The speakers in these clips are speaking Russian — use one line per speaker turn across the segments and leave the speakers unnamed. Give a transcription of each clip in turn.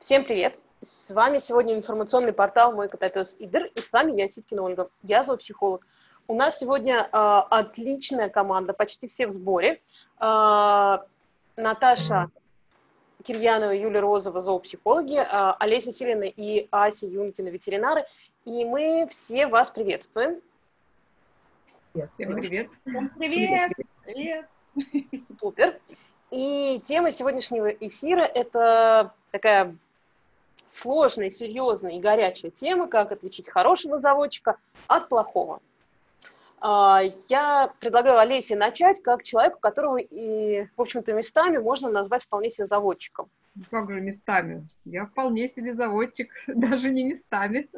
Всем привет! С вами сегодня информационный портал «Мой котопес Идр», и с вами я, Ситкина Ольга. Я зоопсихолог. У нас сегодня э, отличная команда, почти все в сборе. Э, Наташа Кирьянова, Юлия Розова, зоопсихологи, э, Олеся Силина и Ася Юнкина, ветеринары. И мы все вас приветствуем.
Всем привет.
Всем привет. Привет.
Супер. И тема сегодняшнего эфира – это такая сложная, серьезная и горячая тема, как отличить хорошего заводчика от плохого. А, я предлагаю Олесе начать как человеку, которого, и, в общем-то, местами можно назвать вполне себе заводчиком.
Ну, как же местами? Я вполне себе заводчик, даже не местами.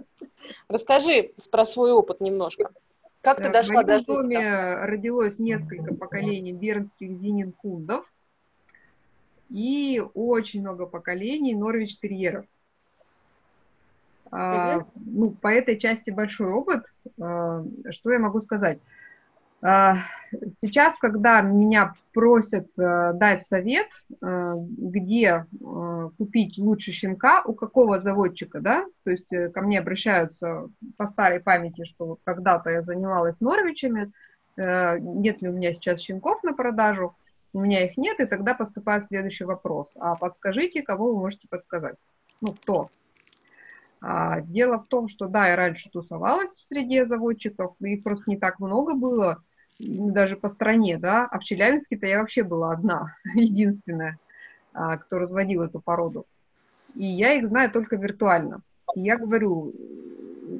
Расскажи про свой опыт немножко. Как да, ты дошла
до В моем доме родилось несколько поколений бернских зенинхундов и очень много поколений норвич-терьеров. Uh, ну, по этой части большой опыт. Uh, что я могу сказать? Uh, сейчас, когда меня просят дать совет, где купить лучше щенка, у какого заводчика, да, то есть э, ко мне обращаются по старой памяти, что когда-то я занималась Норвичами, нет ли у меня сейчас щенков на продажу, у меня их нет, и тогда поступает следующий вопрос. А подскажите, кого вы можете подсказать? Ну, кто? А, дело в том, что да, я раньше тусовалась в среде заводчиков, их просто не так много было, даже по стране, да, а в Челябинске-то я вообще была одна, единственная, а, кто разводил эту породу. И я их знаю только виртуально. И я говорю,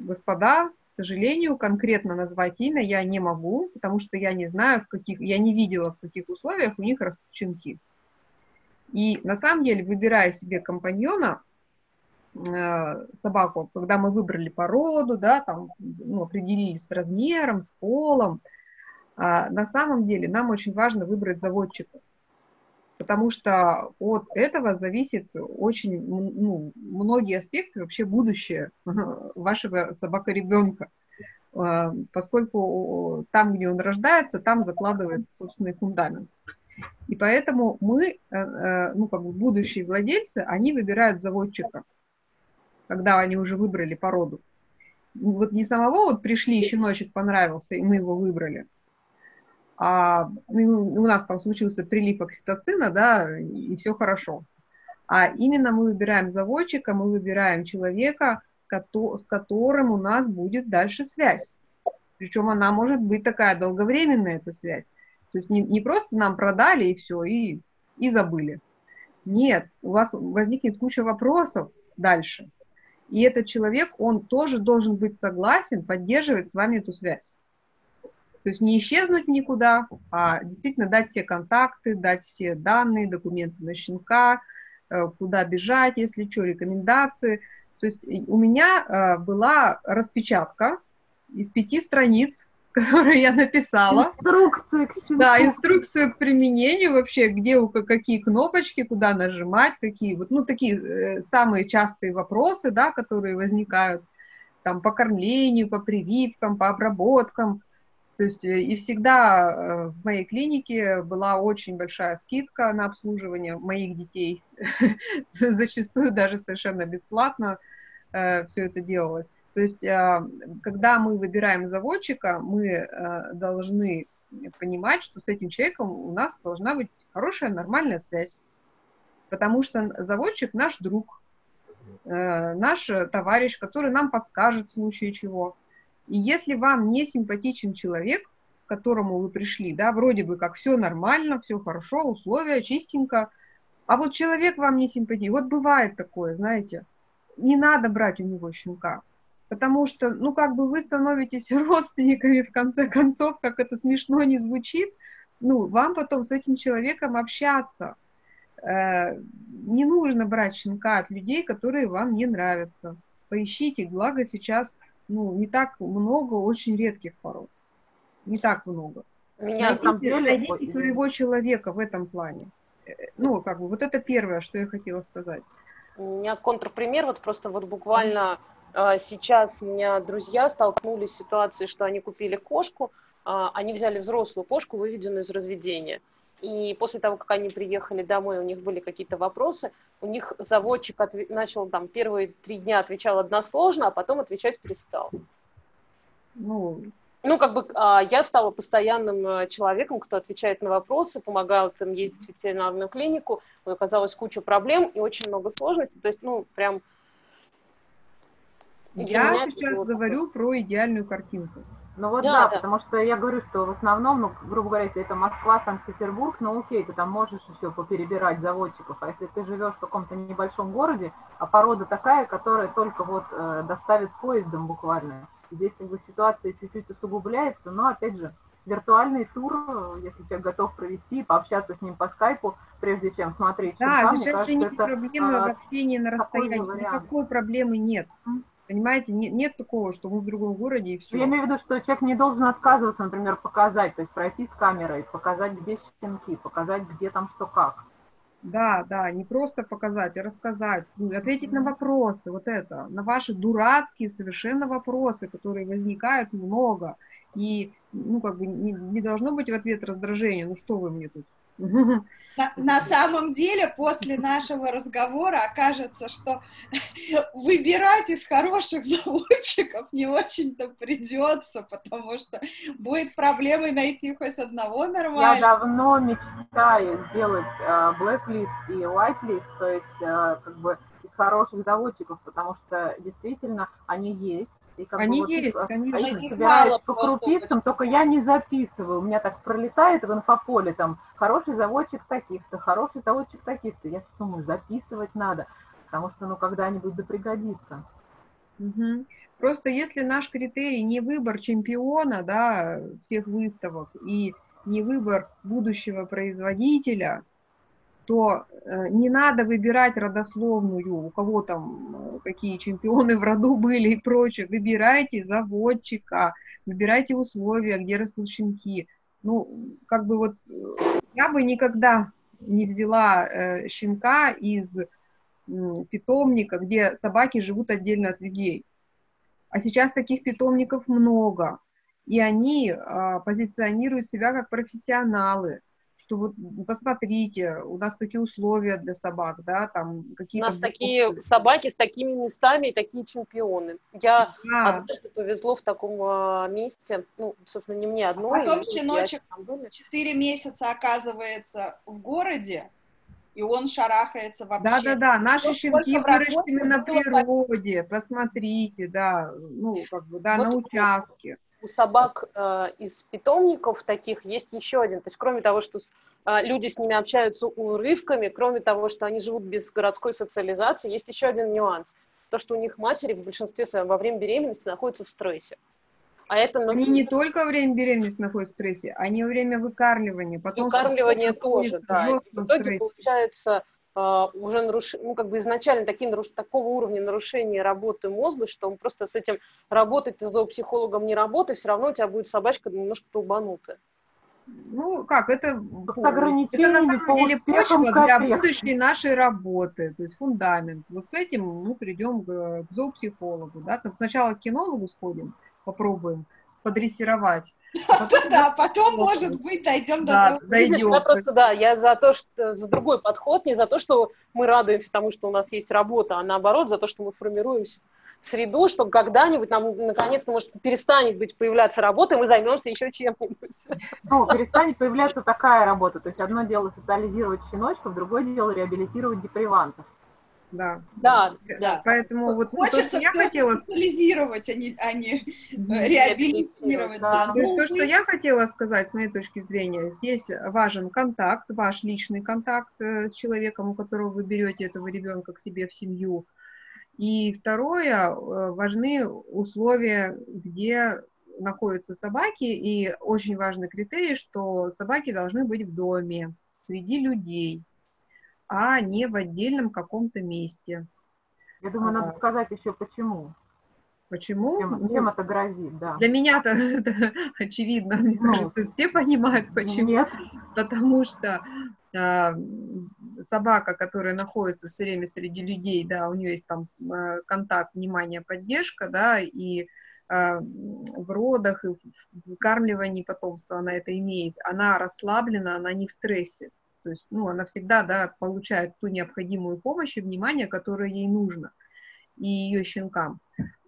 господа, к сожалению, конкретно назвать имя я не могу, потому что я не знаю, в каких, я не видела, в каких условиях у них растут щенки. И на самом деле, выбирая себе компаньона, собаку, когда мы выбрали породу, да, там, ну, определились с размером, с полом, э, на самом деле нам очень важно выбрать заводчика потому что от этого зависит очень ну, многие аспекты, вообще будущее вашего собака-ребенка, а, поскольку там, где он рождается, там закладывается собственный фундамент. И поэтому мы, э, э, ну, как бы будущие владельцы, они выбирают заводчика, когда они уже выбрали породу. Вот не самого вот пришли, щеночек понравился, и мы его выбрали, а ну, у нас там случился прилив окситоцина, да, и все хорошо. А именно мы выбираем заводчика, мы выбираем человека, с которым у нас будет дальше связь. Причем она может быть такая долговременная, эта связь. То есть не, не просто нам продали и все, и, и забыли. Нет, у вас возникнет куча вопросов дальше. И этот человек, он тоже должен быть согласен поддерживать с вами эту связь. То есть не исчезнуть никуда, а действительно дать все контакты, дать все данные, документы на щенка, э, куда бежать, если что, рекомендации. То есть у меня э, была распечатка из пяти страниц, которую я написала.
Инструкция к щенку.
Да, инструкция к применению вообще, где у какие кнопочки, куда нажимать, какие вот, ну, такие э, самые частые вопросы, да, которые возникают там по кормлению, по прививкам, по обработкам, то есть э, и всегда э, в моей клинике была очень большая скидка на обслуживание моих детей. Зачастую даже совершенно бесплатно э, все это делалось. То есть, когда мы выбираем заводчика, мы должны понимать, что с этим человеком у нас должна быть хорошая, нормальная связь. Потому что заводчик наш друг, наш товарищ, который нам подскажет в случае чего. И если вам не симпатичен человек, к которому вы пришли, да, вроде бы как все нормально, все хорошо, условия чистенько, а вот человек вам не симпатичен. Вот бывает такое, знаете, не надо брать у него щенка, потому что, ну, как бы вы становитесь родственниками, в конце концов, как это смешно не звучит, ну, вам потом с этим человеком общаться. Э, не нужно брать щенка от людей, которые вам не нравятся. Поищите, благо сейчас ну, не так много очень редких пород. Не так много. Меня найдите, найдите своего человека в этом плане. Э, ну, как бы, вот это первое, что я хотела сказать.
У меня контрпример, вот просто вот буквально э, сейчас у меня друзья столкнулись с ситуацией, что они купили кошку, э, они взяли взрослую кошку, выведенную из разведения. и после того, как они приехали домой, у них были какие-то вопросы, у них заводчик отв... начал там первые три дня отвечал односложно, а потом отвечать перестал. Ну, ну, как бы а, я стала постоянным э, человеком, кто отвечает на вопросы, помогал там ездить в ветеринарную клинику, оказалось куча проблем и очень много сложностей, то есть, ну, прям...
Я сейчас говорю про идеальную картинку.
Ну вот да, да, да, потому что я говорю, что в основном, ну, грубо говоря, если это Москва, Санкт-Петербург, ну окей, ты там можешь еще поперебирать заводчиков, а если ты живешь в каком-то небольшом городе, а порода такая, которая только вот э, доставит поездом буквально, здесь как бы ситуация чуть-чуть усугубляется, но опять же, виртуальный тур, если человек готов провести, пообщаться с ним по скайпу, прежде чем смотреть
да, сейчас кажется, не это проблемы а, в общении на расстоянии, никакой проблемы нет. Понимаете, нет, нет такого, что мы в другом городе и все.
Я имею в виду, что человек не должен отказываться, например, показать, то есть пройти с камерой, показать, где щенки, показать, где там что как.
Да, да, не просто показать, а рассказать, ну, ответить на вопросы, вот это, на ваши дурацкие совершенно вопросы, которые возникают много, и, ну, как бы не, не должно быть в ответ раздражения, ну, что вы мне тут
на, на самом деле, после нашего разговора окажется, что выбирать из хороших заводчиков не очень-то придется, потому что будет проблемой найти хоть одного нормального.
Я давно мечтаю сделать uh, blacklist и whitelist, то есть uh, как бы из хороших заводчиков, потому что действительно они есть,
и как они бы, есть, вот, конечно.
Они собираешь по крупицам, только я не записываю. У меня так пролетает в инфополе там хороший заводчик таких-то, хороший заводчик таких-то. Я думаю, записывать надо, потому что ну когда-нибудь да пригодится.
Угу. Просто если наш критерий не выбор чемпиона, да, всех выставок и не выбор будущего производителя, то э, не надо выбирать родословную, у кого там э, какие чемпионы в роду были и прочее. Выбирайте заводчика, выбирайте условия, где растут щенки. Ну, как бы вот э, я бы никогда не взяла э, щенка из э, питомника, где собаки живут отдельно от людей. А сейчас таких питомников много, и они э, позиционируют себя как профессионалы что вот посмотрите, у нас такие условия для собак, да, там
какие-то... У нас такие собаки с такими местами и такие чемпионы. Я да. однажды повезло в таком а, месте, ну, собственно, не мне одной.
А потом щеночек 4 месяца оказывается в городе, и он шарахается вообще.
Да-да-да, наши вот щенки выращены на природе, так... посмотрите, да, ну, как бы, да, вот на участке
у собак э, из питомников таких есть еще один. То есть кроме того, что э, люди с ними общаются урывками, кроме того, что они живут без городской социализации, есть еще один нюанс. То, что у них матери в большинстве своем во время беременности находятся в стрессе.
А это, ну, они не только во время беременности находятся в стрессе, они во время выкармливания.
Потом Выкармливание тоже, да. И в итоге стрессе. получается уже наруш... ну, как бы изначально такие наруш... такого уровня нарушения работы мозга, что он просто с этим работать ты зоопсихологом не работай, все равно у тебя будет собачка немножко долбанутая.
Ну, как, это, с это на самом деле почва для будущей нашей работы, то есть фундамент. Вот с этим мы придем к, к зоопсихологу, да, сначала к кинологу сходим, попробуем подрессировать,
Да, потом, может быть, дойдем до
Видишь, я просто, да, я за то, что за другой подход, не за то, что мы радуемся тому, что у нас есть работа, а наоборот, за то, что мы формируем среду, чтобы когда-нибудь нам наконец-то, может, перестанет быть появляться работа, и мы займемся еще чем-нибудь.
Ну, перестанет появляться такая работа. То есть одно дело социализировать щеночков, другое дело реабилитировать депривантов
да.
Да, да.
Поэтому вот
ну, Хочется я хотела социализировать, а не, а не э, реабилитировать. Да.
Да. То, есть, то, что я хотела сказать с моей точки зрения, здесь важен контакт, ваш личный контакт э, с человеком, у которого вы берете этого ребенка к себе в семью. И второе, э, важны условия, где находятся собаки, и очень важный критерий, что собаки должны быть в доме, среди людей а не в отдельном каком-то месте.
Я думаю, а, надо сказать еще почему.
Почему?
Чем, ну, чем это грозит, да.
Для меня-то это очевидно, мне ну, кажется, все понимают, почему. Нет. Потому что э, собака, которая находится все время среди людей, да, у нее есть там э, контакт, внимание, поддержка, да, и э, в родах и в выкармливании потомства она это имеет, она расслаблена, она не в стрессе. То есть, ну, она всегда, да, получает ту необходимую помощь и внимание, которое ей нужно, и ее щенкам.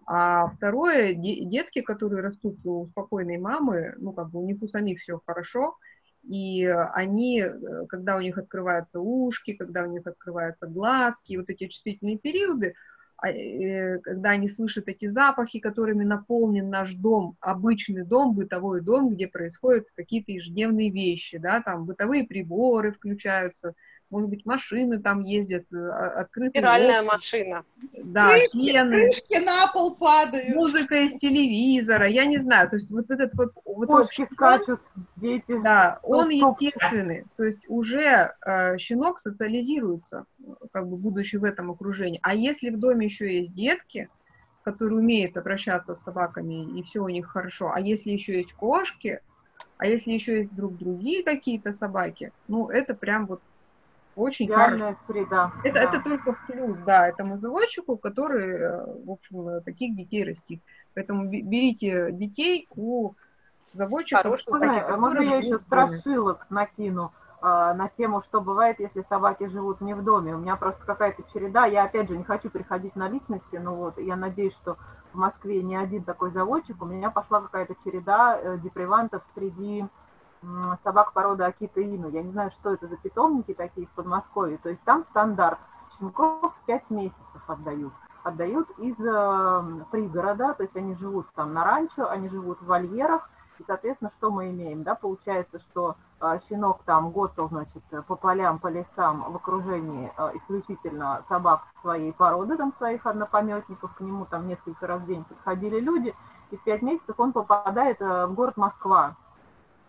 А второе, детки, которые растут у спокойной мамы, ну, как бы у них у самих все хорошо, и они, э, когда у них открываются ушки, когда у них открываются глазки, вот эти чувствительные периоды, когда они слышат эти запахи, которыми наполнен наш дом, обычный дом, бытовой дом, где происходят какие-то ежедневные вещи, да, там бытовые приборы включаются, может быть, машины там ездят, э, открытые
Стиральная окна. машина.
Да,
крышки, стены. Крышки на пол падают.
Музыка из телевизора, я не знаю, то есть вот этот вот... вот
Кошки вот, скачут, дети.
Да, он естественный, то есть уже э, щенок социализируется, как бы будучи в этом окружении. А если в доме еще есть детки, которые умеют обращаться с собаками, и все у них хорошо, а если еще есть кошки, а если еще есть друг другие какие-то собаки, ну, это прям вот очень
Идеальная хорошо. среда.
Это, да. это только в плюс, да, этому заводчику, который, э, в общем, таких детей растит. Поэтому берите детей у заводчиков.
Хорошо. Можно, можно я еще страшилок накину э, на тему, что бывает, если собаки живут не в доме. У меня просто какая-то череда. Я, опять же, не хочу переходить на личности, но вот я надеюсь, что в Москве не один такой заводчик. У меня пошла какая-то череда э, депривантов среди собак породы Акита Ину. Я не знаю, что это за питомники такие в Подмосковье. То есть там стандарт. Щенков в 5 месяцев отдают. Отдают из э, пригорода, то есть они живут там на ранчо, они живут в вольерах. И, соответственно, что мы имеем? Да? Получается, что э, щенок там гоцал, значит, по полям, по лесам в окружении э, исключительно собак своей породы, там своих однопометников, к нему там несколько раз в день подходили люди, и в пять месяцев он попадает э, в город Москва,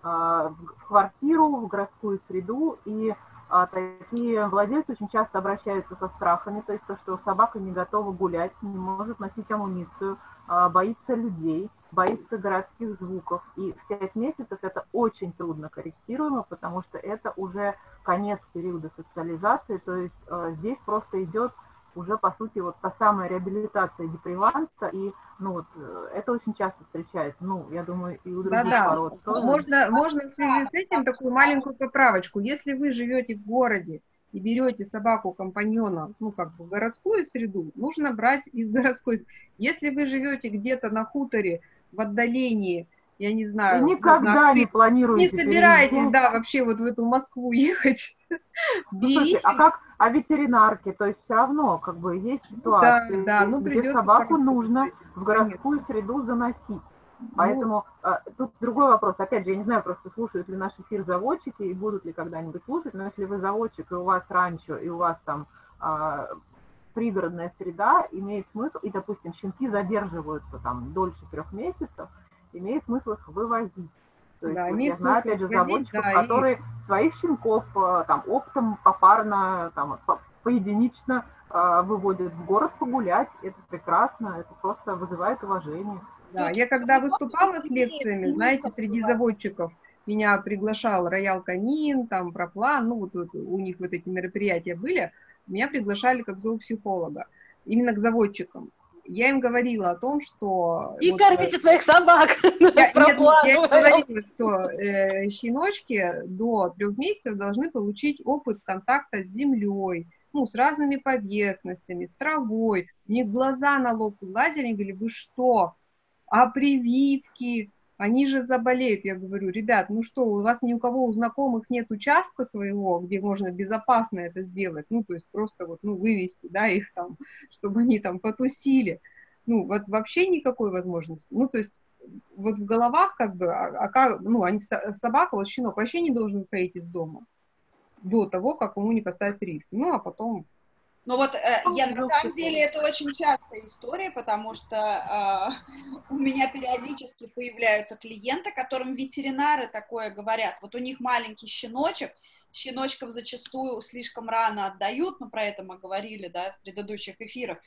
в квартиру, в городскую среду, и а, такие владельцы очень часто обращаются со страхами, то есть то, что собака не готова гулять, не может носить амуницию, а, боится людей, боится городских звуков. И в пять месяцев это очень трудно корректируемо, потому что это уже конец периода социализации, то есть здесь просто идет уже, по сути, вот та самая реабилитация деприванта, и, ну, вот, э, это очень часто встречается, ну, я думаю, и у других
да, пород да. тоже. Можно, можно в связи с этим такую маленькую поправочку. Если вы живете в городе и берете собаку-компаньона, ну, как бы в городскую среду, нужно брать из городской. Если вы живете где-то на хуторе, в отдалении, я не знаю.
И никогда не планируете.
Не собираетесь, да, вообще вот в эту Москву ехать.
Ну, слушай, а как, а ветеринарки, то есть все равно, как бы, есть ситуации, да, да, ну, где собаку нужно в городскую среду заносить. Ну, Поэтому а, тут другой вопрос. Опять же, я не знаю, просто слушают ли наш эфир заводчики и будут ли когда-нибудь слушать, но если вы заводчик, и у вас ранчо, и у вас там а, пригородная среда, имеет смысл, и, допустим, щенки задерживаются там дольше трех месяцев, имеет смысл их вывозить. То есть, да, вот я знаю, опять же, заводчиков, да, которые и... своих щенков э, там оптом, попарно, там, по, поединично э, выводят в город погулять. Это прекрасно, это просто вызывает уважение.
Да, я когда выступала с лекциями, знаете, среди заводчиков, меня приглашал Роял Канин, там, Проплан, ну, вот, вот у них вот эти мероприятия были, меня приглашали как зоопсихолога, именно к заводчикам я им говорила о том, что...
И вот, кормите своих собак!
Я, нет, я им говорила, что э, щеночки до трех месяцев должны получить опыт контакта с землей, ну, с разными поверхностями, с травой. У них глаза на лоб лазили, они говорили, вы что? А прививки, они же заболеют. Я говорю, ребят, ну что, у вас ни у кого у знакомых нет участка своего, где можно безопасно это сделать, ну, то есть просто вот, ну, вывести, да, их там, чтобы они там потусили. Ну, вот вообще никакой возможности. Ну, то есть вот в головах как бы, а, а как, ну, они, собака, вот щенок вообще не должен выходить из дома до того, как ему не поставить прививки. Ну, а потом
но вот э, я на самом деле это очень частая история, потому что э, у меня периодически появляются клиенты, которым ветеринары такое говорят. Вот у них маленький щеночек, щеночков зачастую слишком рано отдают, но про это мы говорили, да, в предыдущих эфирах.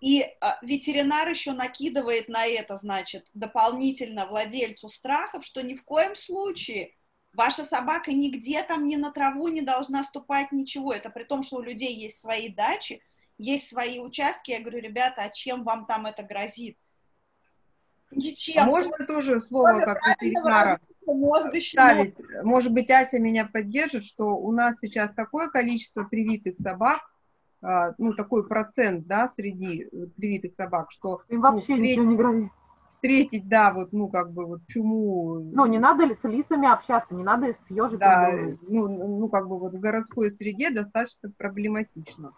И э, ветеринар еще накидывает на это, значит, дополнительно владельцу страхов, что ни в коем случае Ваша собака нигде там ни на траву не должна ступать, ничего. Это при том, что у людей есть свои дачи, есть свои участки. Я говорю, ребята, а чем вам там это грозит? Ничем.
Можно тоже слово как ветеринара
мозга
ставить? Может быть, Ася меня поддержит, что у нас сейчас такое количество привитых собак, а, ну, такой процент, да, среди э, привитых собак, что
Им
ну,
вообще
встретить-
ничего не грозит.
Встретить, да, вот, ну, как бы вот чуму,
Ну, не надо ли с лисами общаться, не надо с ежиком
да,
говорить.
ну, ну, как бы вот в городской среде достаточно проблематично.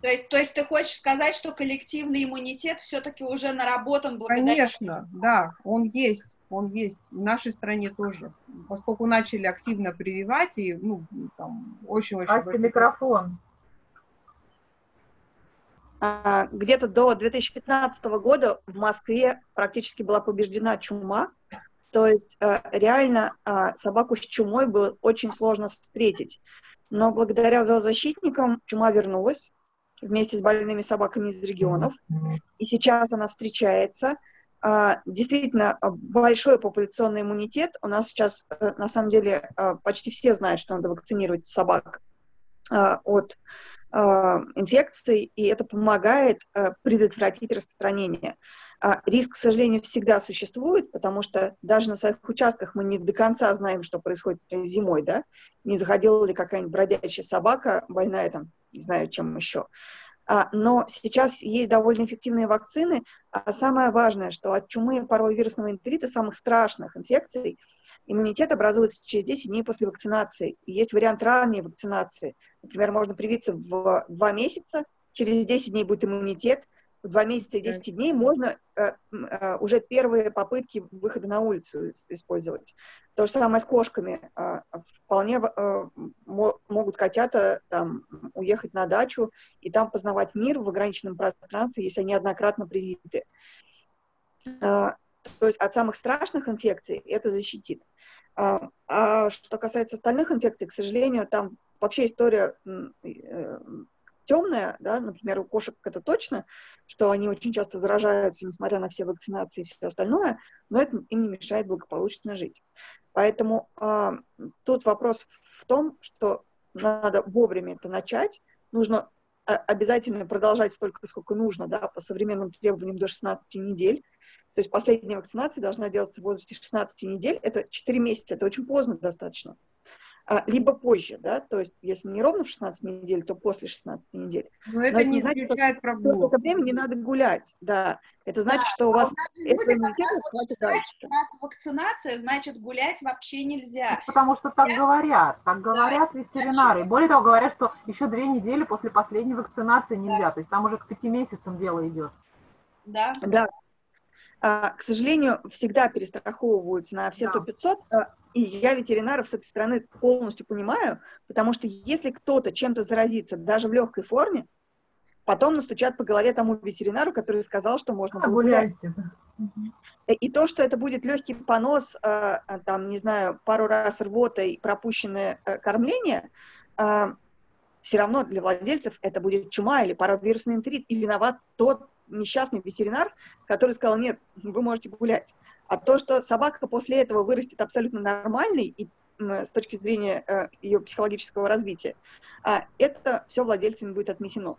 То есть, то есть ты хочешь сказать, что коллективный иммунитет все-таки уже наработан благодаря...
Конечно, да, он есть, он есть. В нашей стране тоже. Поскольку начали активно прививать, и, ну, там, очень-очень...
Ася,
большое
микрофон.
А, где-то до 2015 года в Москве практически была побеждена чума. То есть э, реально а, собаку с чумой было очень сложно встретить. Но благодаря зоозащитникам чума вернулась вместе с больными собаками из регионов. И сейчас она встречается. А, Действительно, большой популяционный иммунитет. У нас сейчас, э, на самом деле, почти все знают, что надо вакцинировать собак от инфекций, и это помогает а, предотвратить распространение. А, Риск, к сожалению, всегда существует, потому что даже на своих участках мы не до конца знаем, что происходит зимой, да, не заходила ли какая-нибудь бродячая собака, больная там, не знаю, чем еще. А, Но сейчас есть довольно эффективные вакцины, а самое важное, что от чумы паровирусного энтерита, самых страшных инфекций, иммунитет образуется через 10 дней после вакцинации. Есть вариант ранней вакцинации. Например, можно привиться в 2 месяца, через 10 дней будет иммунитет, в 2 месяца и 10 дней можно э, э, уже первые попытки выхода на улицу ис- использовать. То же самое с кошками. Э, Вполне э, мо- могут котята там, уехать на дачу и там познавать мир в ограниченном пространстве, если они однократно привиты. Э, То есть от самых страшных инфекций это защитит. А а что касается остальных инфекций, к сожалению, там вообще история э, темная, да, например, у кошек это точно, что они очень часто заражаются, несмотря на все вакцинации и все остальное, но это им не мешает благополучно жить. Поэтому а, тут вопрос в том, что надо вовремя это начать, нужно а, обязательно продолжать столько, сколько нужно, да, по современным требованиям до 16 недель. То есть последняя вакцинация должна делаться в возрасте 16 недель. Это 4 месяца, это очень поздно достаточно. А, Либо позже, да, то есть если не ровно в 16 недель, то после 16 недель.
Но это
это
не
значит, что-
исключает
Что
прогулок.
это время не надо гулять, да. Это значит,
Да,
что у
а
вас
нас люди как раз вот считают, что раз вакцинация, значит гулять вообще нельзя.
Потому что так
Я-
говорят, так говорят ветеринары. И более того, говорят, что еще две недели после последней вакцинации нельзя. То есть там уже к пяти месяцам дело идет.
Да.
Да. А, к сожалению, всегда перестраховываются на все
Да.
100 500, а, и я ветеринаров с этой стороны полностью понимаю, потому что если кто-то чем-то заразится, даже в легкой форме, потом настучат по голове тому ветеринару, который сказал, что можно было гулять. Э, И то, что это будет легкий понос, э, э, там, не знаю, пару раз рвота и пропущенное э, кормление, все равно для владельцев это будет чума или паровирусный энтерит, и виноват тот несчастный ветеринар, который сказал, нет, вы можете гулять. А то, что собака после этого вырастет абсолютно нормальной и с точки зрения э, ее психологического развития, а, это все владельцами будет отнесено.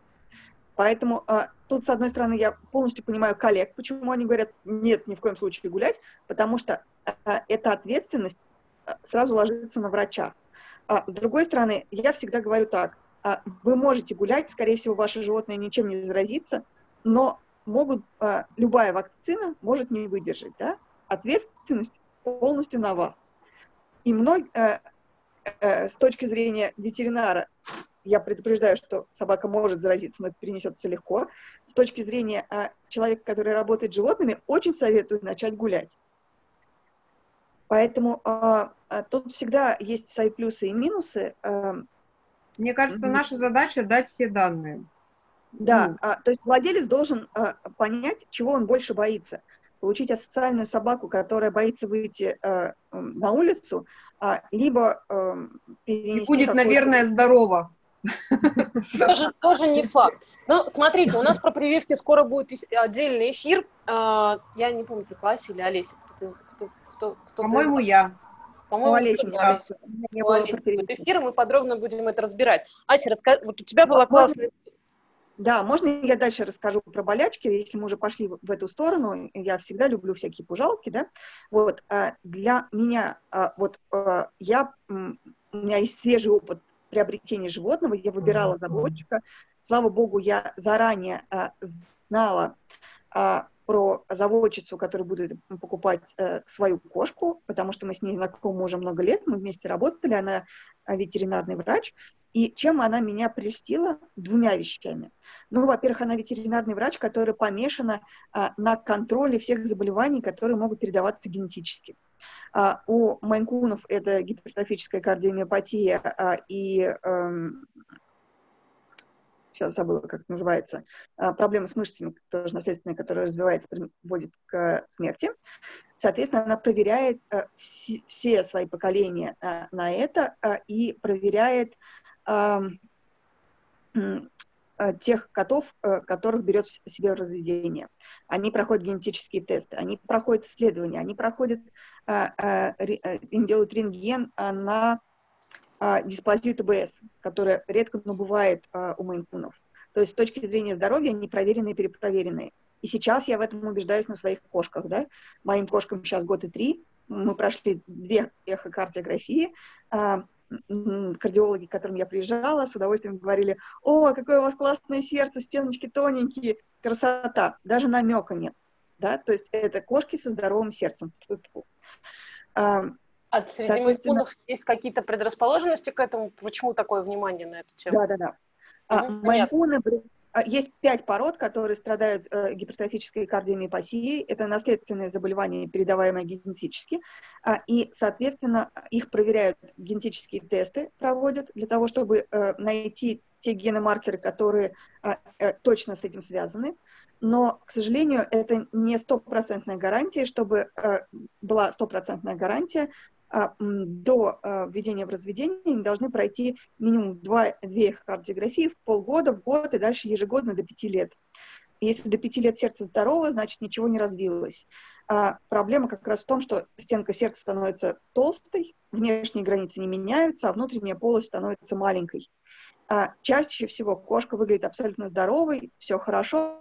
Поэтому э, тут, с одной стороны, я полностью понимаю коллег, почему они говорят, нет, ни в коем случае гулять, потому что э, эта ответственность э, сразу ложится на врача. А с другой стороны, я всегда говорю так, а, вы можете гулять, скорее всего, ваше животное ничем не заразится, но могут, а, любая вакцина может не выдержать, да? Ответственность полностью на вас. И мног, э, э, с точки зрения ветеринара, я предупреждаю, что собака может заразиться, но это перенесется легко. С точки зрения э, человека, который работает с животными, очень советую начать гулять. Поэтому э, э, тут всегда есть свои плюсы и минусы. Э,
Мне кажется,
Мгм.
наша задача дать все данные.
Да,
Ну.
а, то есть владелец должен а, понять, чего он больше боится. Получить асоциальную собаку, которая боится выйти м, на улицу, а, либо эм, перенести
И будет, наверное, здорово.
Тоже, тоже не факт. Ну, смотрите, у нас про прививки скоро будет отдельный эфир. А, Я не помню, только Ася или Олеся. Кто-то из- кто, кто, кто
По-моему, я.
по-моему, Олеся. Олеси
поперечного.
будет эфир, и мы подробно будем это разбирать. Ася, расскажи, вот у тебя была классная...
Да, можно я дальше расскажу про болячки, если мы уже пошли в эту сторону, я всегда люблю всякие пужалки, да, вот, а, для меня, а, вот, а, я, у меня есть свежий опыт приобретения животного, я выбирала заводчика, слава богу, я заранее знала про заводчицу, которая будет покупать э, свою кошку, потому что мы с ней знакомы уже много лет, мы вместе работали, она ветеринарный врач, и чем она меня прельстила? Двумя вещами. Ну, во-первых, она ветеринарный врач, который помешана а, на контроле всех заболеваний, которые могут передаваться генетически. А, у майнкунов это гипертрофическая кардиомиопатия а, и а, сейчас забыла, как называется, а, проблема с мышцами, тоже наследственная, которая развивается, приводит к смерти. Соответственно, она проверяет а, все свои поколения а, на это и проверяет тех котов, которых берет себе разведение. Они проходят генетические тесты, они проходят исследования, они проходят, им делают рентген на а, дисплазию ТБС, которая редко, но бывает а, у мейнкунов. То есть с точки зрения здоровья они проверенные, перепроверенные. И сейчас я в этом убеждаюсь на своих кошках. Да? Моим кошкам сейчас год и три. Мы прошли две эхокардиографии. А, кардиологи, к которым я приезжала, с удовольствием говорили, о, какое у вас классное сердце, стеночки тоненькие, красота. Даже намека нет. Да? То есть это кошки со здоровым сердцем.
А среди майкунов есть какие-то предрасположенности к этому? Почему такое внимание на эту тему?
Да, да, да. А, майкуны, а, есть пять пород, которые страдают э, гипертрофической кардиомиопатией. Это наследственные заболевания, передаваемые генетически. А, и, соответственно, их проверяют, генетические тесты проводят для того, чтобы э, найти те геномаркеры, которые э, э, точно с этим связаны. Но, к сожалению, это не стопроцентная гарантия, чтобы э, была стопроцентная гарантия, а, до а, введения в разведение они должны пройти минимум 2, 2 кардиографии в полгода, в год и дальше ежегодно до 5 лет. Если до 5 лет сердце здорово, значит ничего не развилось. А проблема как раз в том, что стенка сердца становится толстой, внешние границы не меняются, а внутренняя полость становится маленькой. А чаще всего кошка выглядит абсолютно здоровой, все хорошо,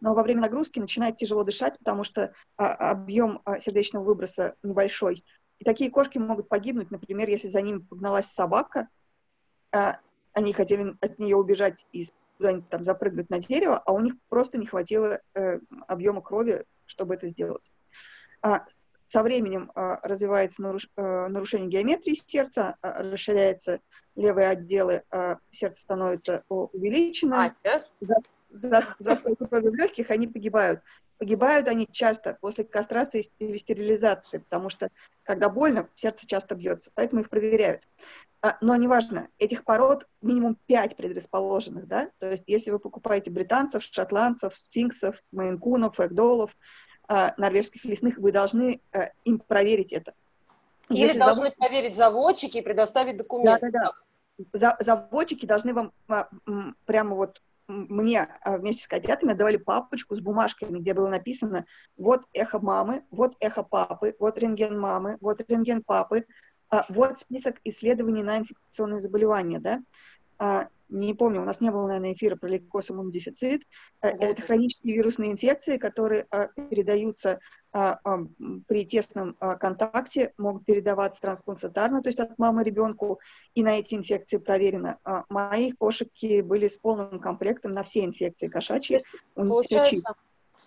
но во время нагрузки начинает тяжело дышать, потому что а, объем а, сердечного выброса небольшой, и такие кошки могут погибнуть, например, если за ними погналась собака, а, они хотели от нее убежать и куда-нибудь там запрыгнуть на дерево, а у них просто не хватило э, объема крови, чтобы это сделать. А, со временем а, развивается наруш, а, нарушение геометрии сердца, а, расширяются левые отделы, а, сердце становится увеличено. Ася? За, за, застой крови в легких, они погибают. Погибают они часто после кастрации или стерилизации, потому что, когда больно, сердце часто бьется, поэтому их проверяют. А, но неважно, этих пород минимум 5 предрасположенных, да, то есть если вы покупаете британцев, шотландцев, сфинксов, мейнкунов, рэгдолов, а, норвежских лесных, вы должны а, им проверить это.
Или если должны завод... проверить заводчики и предоставить документы.
Да, да, да. Заводчики должны вам прямо вот мне а, вместе с котятами давали папочку с бумажками, где было написано вот эхо мамы, вот эхо папы, вот рентген мамы, вот рентген папы, а, вот список исследований на инфекционные заболевания, да. А, не помню, у нас не было, наверное, эфира про лейкоз иммунодефицит. Э, это хронические вирусные инфекции, которые передаются при тесном контакте, могут передаваться трансплантатарно, то есть от мамы ребенку, и на эти инфекции проверено. Мои кошечки были с полным комплектом на все инфекции кошачьи.
Получается,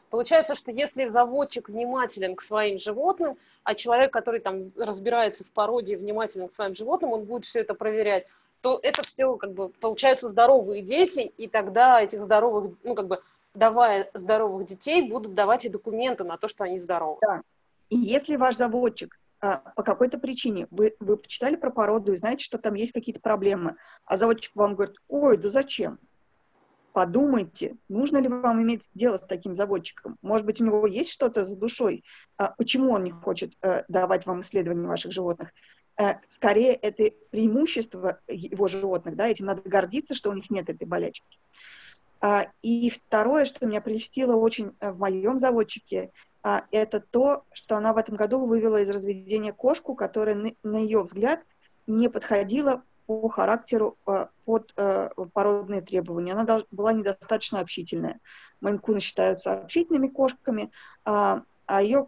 Получается, что если заводчик внимателен к своим животным, а человек, который там разбирается в породе внимателен к своим животным, он будет все это проверять, то это все как бы получаются здоровые дети, и тогда этих здоровых, ну как бы давая здоровых детей, будут давать и документы на то, что они здоровы.
Да. И если ваш заводчик а, по какой-то причине, вы, вы почитали про породу и знаете, что там есть какие-то проблемы, а заводчик вам говорит, ой, да зачем? Подумайте, нужно ли вам иметь дело с таким заводчиком. Может быть, у него есть что-то за душой, а почему он не хочет а, давать вам исследования ваших животных. Э, скорее это преимущество его животных, да, этим надо гордиться, что у них нет этой болячки. А, и второе, что меня прельстило очень э, в моем заводчике, а, это то, что она в этом году вывела из разведения кошку, которая, на ее взгляд, не подходила по характеру э, под породные требования. Она была недостаточно общительная. Майнкуны считаются общительными кошками, а, а ее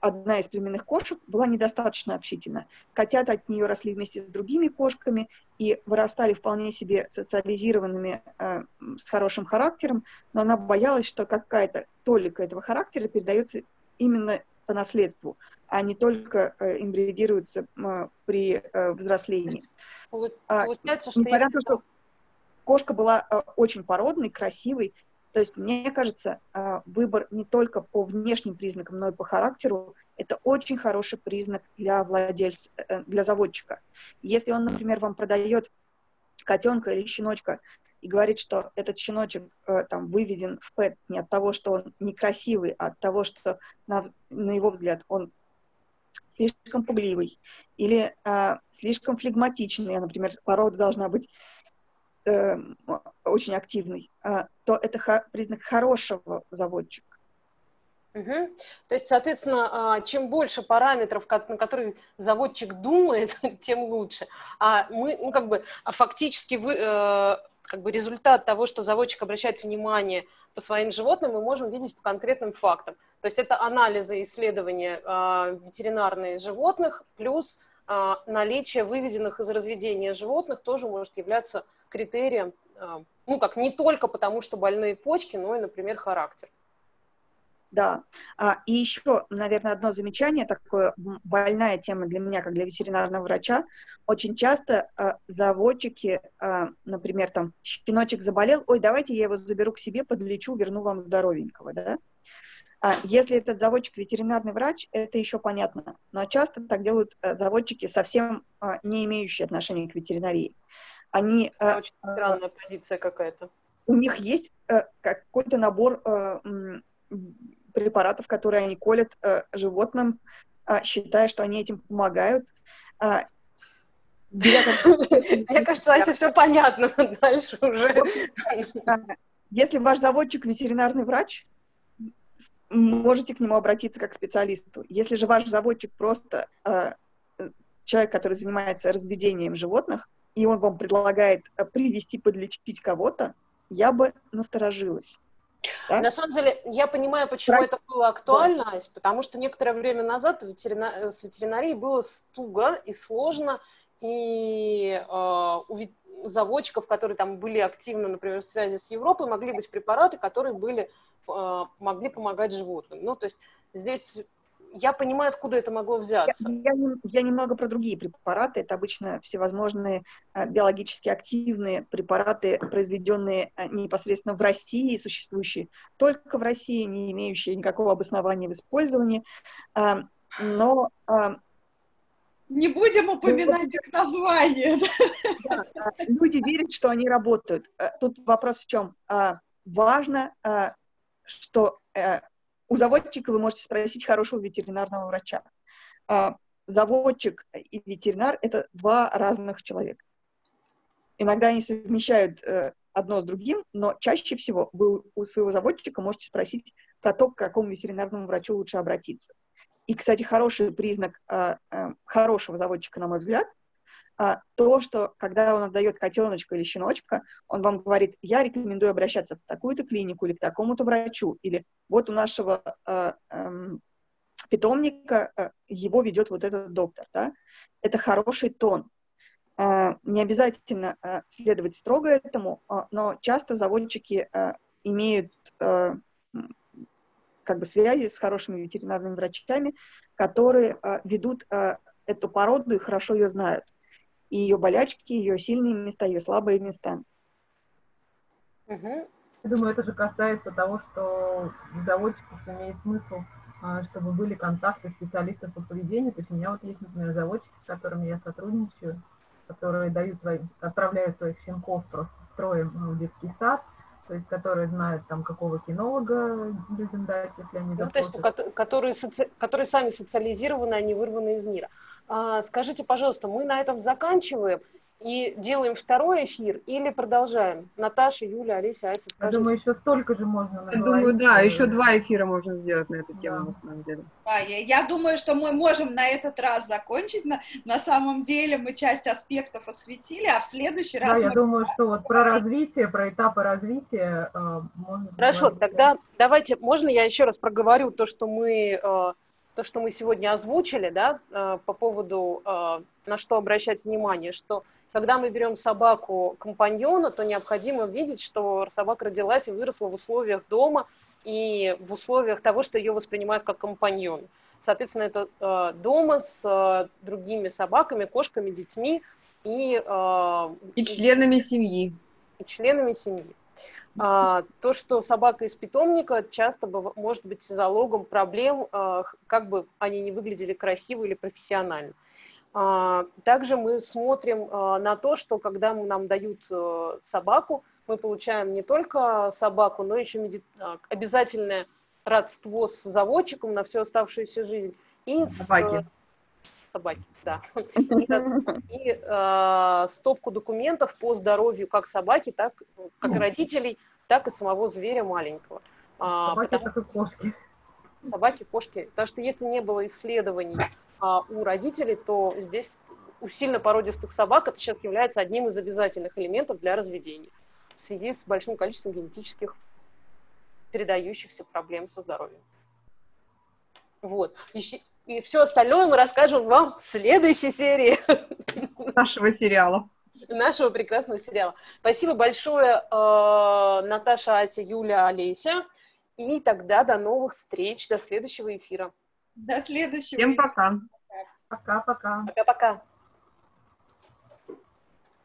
одна из племенных кошек была недостаточно общительна. Котята от нее росли вместе с другими кошками и вырастали вполне себе социализированными, с хорошим характером, но она боялась, что какая-то толика этого характера передается именно по наследству а не только э, имбридируются при э, взрослении. А, получается, что Несмотря на то, что кошка была э, очень породной, красивой, то есть, мне кажется, выбор не только по внешним признакам, но и по характеру – это очень хороший признак для владельца, для заводчика. Если он, например, вам продает котенка или щеночка и говорит, что этот щеночек там выведен в пэт не от того, что он некрасивый, а от того, что на, на его взгляд он слишком пугливый или э, слишком флегматичный, например, порода должна быть э, очень активной, э, то это признак хорошего заводчика.
Угу. То есть, соответственно, чем больше параметров, на которые заводчик думает, тем лучше. А мы, ну, как бы, а фактически вы, э, как бы результат того, что заводчик обращает внимание по своим животным, мы можем видеть по конкретным фактам. То есть это анализы исследования ветеринарные животных плюс наличие выведенных из разведения животных тоже может являться критерием, ну как не только потому, что больные почки, но и, например, характер.
Да. А, и еще, наверное, одно замечание, такое больная тема для меня, как для ветеринарного врача. Очень часто а, заводчики, а, например, там, щеночек заболел, ой, давайте я его заберу к себе, подлечу, верну вам здоровенького, да? А если этот заводчик ветеринарный врач, это еще понятно. Но часто так делают э, заводчики, совсем а, не имеющие отношения к ветеринарии.
Они, это очень странная позиция какая-то.
У них есть э, какой-то набор э, препаратов, которые они колят животным, считая, что они этим помогают.
Мне кажется, Ася, все понятно дальше уже.
Если ваш заводчик ветеринарный врач, можете к нему обратиться как к специалисту. Если же ваш заводчик просто э, человек, который занимается разведением животных, и он вам предлагает э, привести, подлечить кого-то, я бы насторожилась.
Да? На самом деле, я понимаю, почему Про... это было актуально, да. потому что некоторое время назад ветерина... Э, с ветеринарией было туго и сложно, и э, у заводчиков, которые там были активны, например, в связи с Европой, могли быть препараты, которые были а, могли помогать животным. Ну, то есть здесь я понимаю, откуда это могло взяться.
Я, я, я немного про другие препараты. Это обычно всевозможные а, биологически активные препараты, произведенные а, непосредственно в России, существующие только в России, не имеющие никакого обоснования в использовании. Но
не будем упоминать их название.
люди верят, что они работают. Тут вопрос в чем? Важно что э, у заводчика вы можете спросить хорошего ветеринарного врача. Э, заводчик и ветеринар – это два разных человека. Иногда они совмещают э, одно с другим, но чаще всего вы у своего заводчика можете спросить про то, к какому ветеринарному врачу лучше обратиться. И, кстати, хороший признак э, э, хорошего заводчика, на мой взгляд – а, то, что когда он отдает котеночка или щеночка, он вам говорит, я рекомендую обращаться в такую-то клинику или к такому-то врачу, или вот у нашего а, эм, питомника а, его ведет вот этот доктор, да, это хороший тон. А, не обязательно а, следовать строго этому, а, но часто заводчики а, имеют а, как бы связи с хорошими ветеринарными врачами, которые а, ведут а, эту породу и хорошо ее знают и ее болячки, ее сильные места, ее слабые места.
Угу. Я думаю, это же касается того, что заводчиков имеет смысл, а, чтобы были контакты специалистов по поведению. То есть у меня вот есть, например, заводчики, с которыми я сотрудничаю, которые дают свои, отправляют своих щенков просто строем в детский сад, то есть которые знают там какого кинолога людям дать, если они запросят.
Ну, то есть, которые, соци... которые сами социализированы, они вырваны из мира. А, скажите, пожалуйста, мы на этом заканчиваем, и делаем второй эфир или продолжаем? Наташа, Юля, Олеся, Ася,
скажите. Я думаю, еще столько же можно
Я думаю, да, еще два эфира можно сделать на эту тему, да. на самом деле.
А, я, я думаю, что мы можем на этот раз закончить. На, на самом деле мы часть аспектов осветили, а в следующий раз...
Да,
мы...
я думаю, что вот про развитие, про этапы развития э, можно...
Хорошо, говорить. тогда давайте, можно я еще раз проговорю то, что мы... Э, то, что мы сегодня озвучили, да, э, по поводу, э, на что обращать внимание, что когда мы берем собаку компаньона, то необходимо видеть, что собака родилась и выросла в условиях дома и в условиях того, что ее воспринимают как компаньон. Соответственно, это э, дома с другими собаками, кошками, детьми и...
И членами семьи.
И членами семьи. А, то, что собака из питомника часто может быть залогом проблем, а, как бы они не выглядели красиво или профессионально. А, также мы смотрим а, на то, что когда нам дают а, собаку, мы получаем не только собаку, но еще меди... обязательное родство с заводчиком на всю оставшуюся жизнь.
И собаки.
С... Собаки, да. И, э, стопку документов по здоровью как собаки, так как родителей, так и самого зверя маленького.
Собаки, потому... так и кошки.
Собаки, кошки. Потому что если не было исследований а у родителей, то здесь у сильно породистых собак это сейчас является одним из обязательных элементов для разведения в связи с большим количеством генетических передающихся проблем со здоровьем. Вот. И все остальное мы расскажем вам в следующей серии.
Нашего сериала.
Нашего прекрасного сериала. Спасибо большое, э, Наташа, Ася, Юля, Олеся. И тогда до новых встреч, до следующего эфира.
До следующего.
Всем пока.
Пока-пока.
Пока-пока.